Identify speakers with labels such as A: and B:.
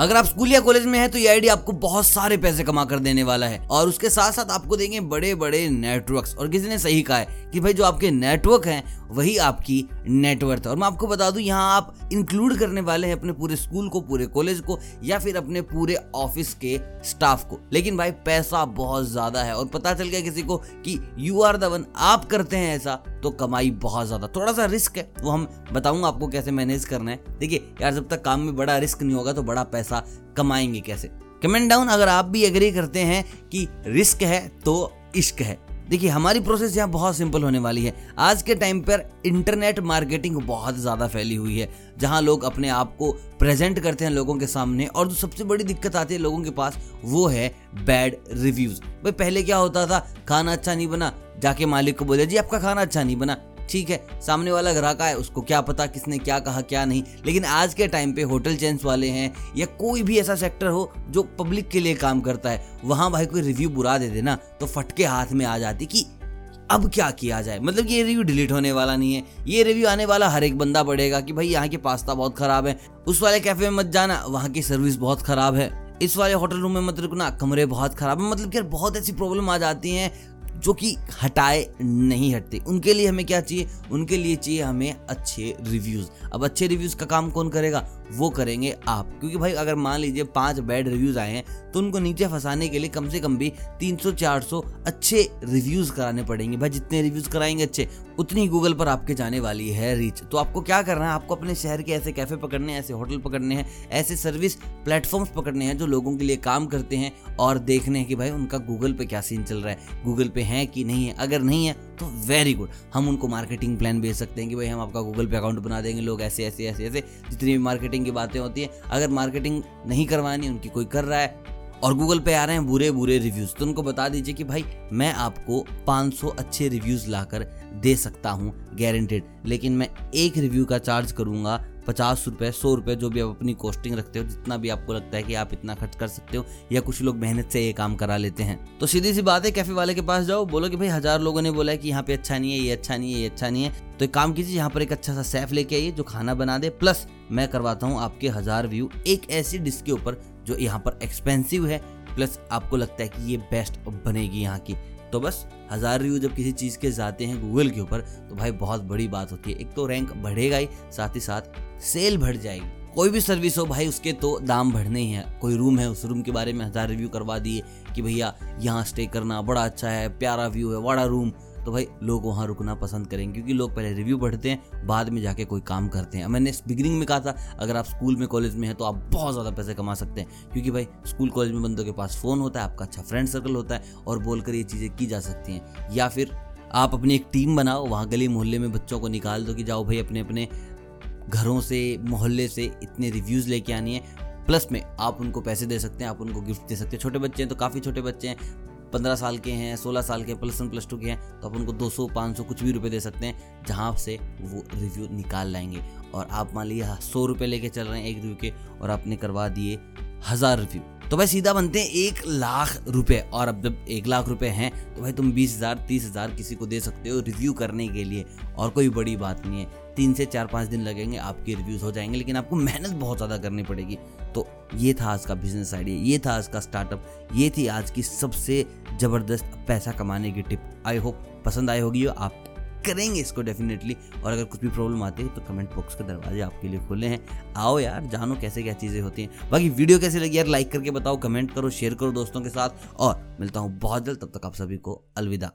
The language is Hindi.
A: अगर आप स्कूल या कॉलेज में है तो ये आईडी आपको बहुत सारे पैसे कमा कर देने वाला है। और उसके साथ साथ आपको देंगे बड़े बड़े नेटवर्क और किसी ने सही कहा है कि भाई जो आपके नेटवर्क हैं वही आपकी नेटवर्थ है। और मैं आपको बता दूँ, यहाँ आप इंक्लूड करने वाले हैं अपने पूरे स्कूल को, पूरे कॉलेज को, या फिर अपने पूरे ऑफ़िस के स्टाफ को। लेकिन भाई, पैसा बहुत ज़्यादा है। और पता चल गया किसी को कि यू आर द वन आप करते हैं ऐसा तो कमाई बहुत ज़्यादा। थोड़ा सा रिस्क है, वो हम बताऊँगा आपको कैसे मैनेज करना है। देखिए, यार, जब तक काम में बड़ा रिस्क नहीं होगा तो बड़ा पैसा कमाएँगे कैसे? कमेंट डाउन अगर आप भी एग्री करते हैं कि रिस्क है तो इश्क है। देखिए, हमारी प्रोसेस यहाँ बहुत सिंपल होने वाली है। आज के टाइम पर इंटरनेट मार्केटिंग बहुत ज़्यादा फैली हुई है, जहाँ लोग अपने आप को प्रेजेंट करते हैं लोगों के सामने और जो सबसे बड़ी दिक्कत आती है लोगों के पास, वो है बैड रिव्यूज़ भाई, पहले क्या होता था? खाना अच्छा नहीं बना, जाके मालिक को बोले, जी, आपका खाना अच्छा नहीं बना। ठीक है, सामने वाला ग्राहक है उसको क्या पता किसने क्या कहा, क्या नहीं। लेकिन आज के टाइम पे होटल चेन्स वाले हैं या कोई भी ऐसा सेक्टर हो जो पब्लिक के लिए काम करता है, वहाँ भाई कोई रिव्यू बुरा दे देना तो फटके हाथ में आ जाती कि अब क्या किया जाए? मतलब ये रिव्यू डिलीट होने वाला नहीं है। ये रिव्यू आने वाला हर एक बंदा पड़ेगा कि भाई यहाँ के पास्ता बहुत खराब है, उस वाले कैफ़े में मत जाना, वहाँ की सर्विस बहुत खराब है। इस वाले होटल रूम में मत रुकना, कमरे बहुत खराब है मतलब यार बहुत ऐसी प्रॉब्लम आ जाती हैं जो कि हटाए नहीं हटते। उनके लिए हमें क्या चाहिए? उनके लिए चाहिए हमें अच्छे रिव्यूज़ अब अच्छे रिव्यूज़ का काम कौन करेगा? वो करेंगे आप। क्योंकि भाई, अगर मान लीजिए पाँच बैड रिव्यूज़ आए हैं तो उनको नीचे फंसाने के लिए कम से कम भी 300-400 अच्छे रिव्यूज़ कराने पड़ेंगे। भाई, जितने रिव्यूज़ कराएँगे अच्छे उतनी गूगल पर आपके जाने वाली है रीच तो आपको क्या करना है? आपको अपने शहर के ऐसे कैफ़े पकड़ने हैं, ऐसे होटल पकड़ने हैं, ऐसे सर्विस प्लेटफॉर्म्स पकड़ने हैं जो लोगों के लिए काम करते हैं और देखने हैं कि भाई उनका गूगल पे क्या सीन चल रहा है गूगल पे है कि नहीं है? अगर नहीं है तो वेरी गुड हम उनको मार्केटिंग प्लान भेज सकते हैं कि भाई हम आपका गूगल पे अकाउंट बना देंगे, लोग ऐसे ऐसे ऐसे ऐसे, जितनी भी मार्केटिंग की बातें होती हैं। अगर मार्केटिंग नहीं करवानी, उनकी कोई कर रहा है और गूगल पे आ रहे हैं बुरे बुरे रिव्यूज़ तो उनको बता दीजिए कि भाई, मैं आपको 500 अच्छे रिव्यूज़ लाकर दे सकता हूँ गारंटेड लेकिन मैं एक रिव्यू का चार्ज करूँगा पचास रुपये सौ रुपये जो भी आप अपनी कॉस्टिंग रखते हो, जितना भी आपको लगता है कि आप इतना खर्च कर सकते हो, या कुछ लोग मेहनत से ये काम करा लेते हैं। तो सीधी सी बात है कैफ़े वाले के पास जाओ, बोलो कि भाई, हज़ार लोगों ने बोला है कि यहाँ पे अच्छा नहीं है, ये अच्छा नहीं है, ये अच्छा नहीं है। तो एक काम कीजिए, यहाँ पर एक अच्छा सा सेफ़ लेके आइए, जो खाना बना दे। प्लस मैं करवाता हूँ आपके हज़ार व्यू एक ऐसी डिश के ऊपर जो यहाँ पर एक्सपेंसिव है प्लस आपको लगता है कि ये बेस्ट बनेगी यहाँ की। तो बस, हज़ार रिव्यू जब किसी चीज़ के जाते हैं गूगल के ऊपर तो भाई बहुत बड़ी बात होती है। एक तो रैंक बढ़ेगा ही, साथ ही साथ सेल बढ़ जाएगी। कोई भी सर्विस हो भाई, उसके तो दाम बढ़ने ही है। कोई रूम है, उस रूम के बारे में हज़ार रिव्यू करवा दिए कि भैया यहाँ स्टे करना बड़ा अच्छा है, प्यारा व्यू है बड़ा रूम तो भाई लोग वहाँ रुकना पसंद करेंगे, क्योंकि लोग पहले रिव्यू पढ़ते हैं, बाद में जाके कोई काम करते हैं। मैंने बिगिनिंग में कहा था, अगर आप स्कूल में कॉलेज में हैं तो आप बहुत ज़्यादा पैसे कमा सकते हैं, क्योंकि भाई स्कूल कॉलेज में बंदों के पास फ़ोन होता है, आपका अच्छा फ्रेंड सर्कल होता है और बोलकर ये चीज़ें की जा सकती हैं। या फिर आप अपनी एक टीम बनाओ, वहाँ गली मोहल्ले में बच्चों को निकाल दो कि जाओ भाई अपने अपने घरों से, मोहल्ले से इतने रिव्यूज़ लेके आनी है। प्लस में आप उनको पैसे दे सकते हैं, आप उनको गिफ्ट दे सकते हैं। छोटे बच्चे हैं तो काफ़ी छोटे बच्चे हैं पंद्रह साल के हैं, सोलह साल के प्लस वन प्लस टू के हैं तो आप उनको दो सौ, पाँच सौ, कुछ भी रुपये दे सकते हैं, जहाँ से वो रिव्यू निकाल लाएँगे। और आप मान लीजिए सौ रुपये लेके चल रहे हैं एक रिव्यू के, और आपने करवा दिए हज़ार रिव्यू तो भाई सीधा बनते हैं एक लाख रुपए, और अब जब एक लाख रुपए हैं तो भाई तुम बीस हज़ार, तीस हज़ार किसी को दे सकते हो रिव्यू करने के लिए। और कोई बड़ी बात नहीं है, तीन से चार, पाँच दिन लगेंगे, आपके रिव्यूज़ हो जाएँगे, लेकिन आपको मेहनत बहुत ज़्यादा करनी पड़ेगी। तो ये था आज का बिज़नेस आइडिया ये था आज का स्टार्टअप ये थी आज की सबसे ज़बरदस्त पैसा कमाने की टिप आई होप पसंद आई होगी आप करेंगे इसको डेफिनेटली और अगर कुछ भी प्रॉब्लम आती है तो कमेंट बॉक्स के दरवाजे आपके लिए खुले हैं. आओ यार, जानो कैसे क्या चीज़ें होती हैं. बाकी वीडियो कैसे लगी यार लाइक करके बताओ कमेंट करो शेयर करो दोस्तों के साथ. और मिलता हूँ बहुत जल्द, तब तक आप सभी को अलविदा.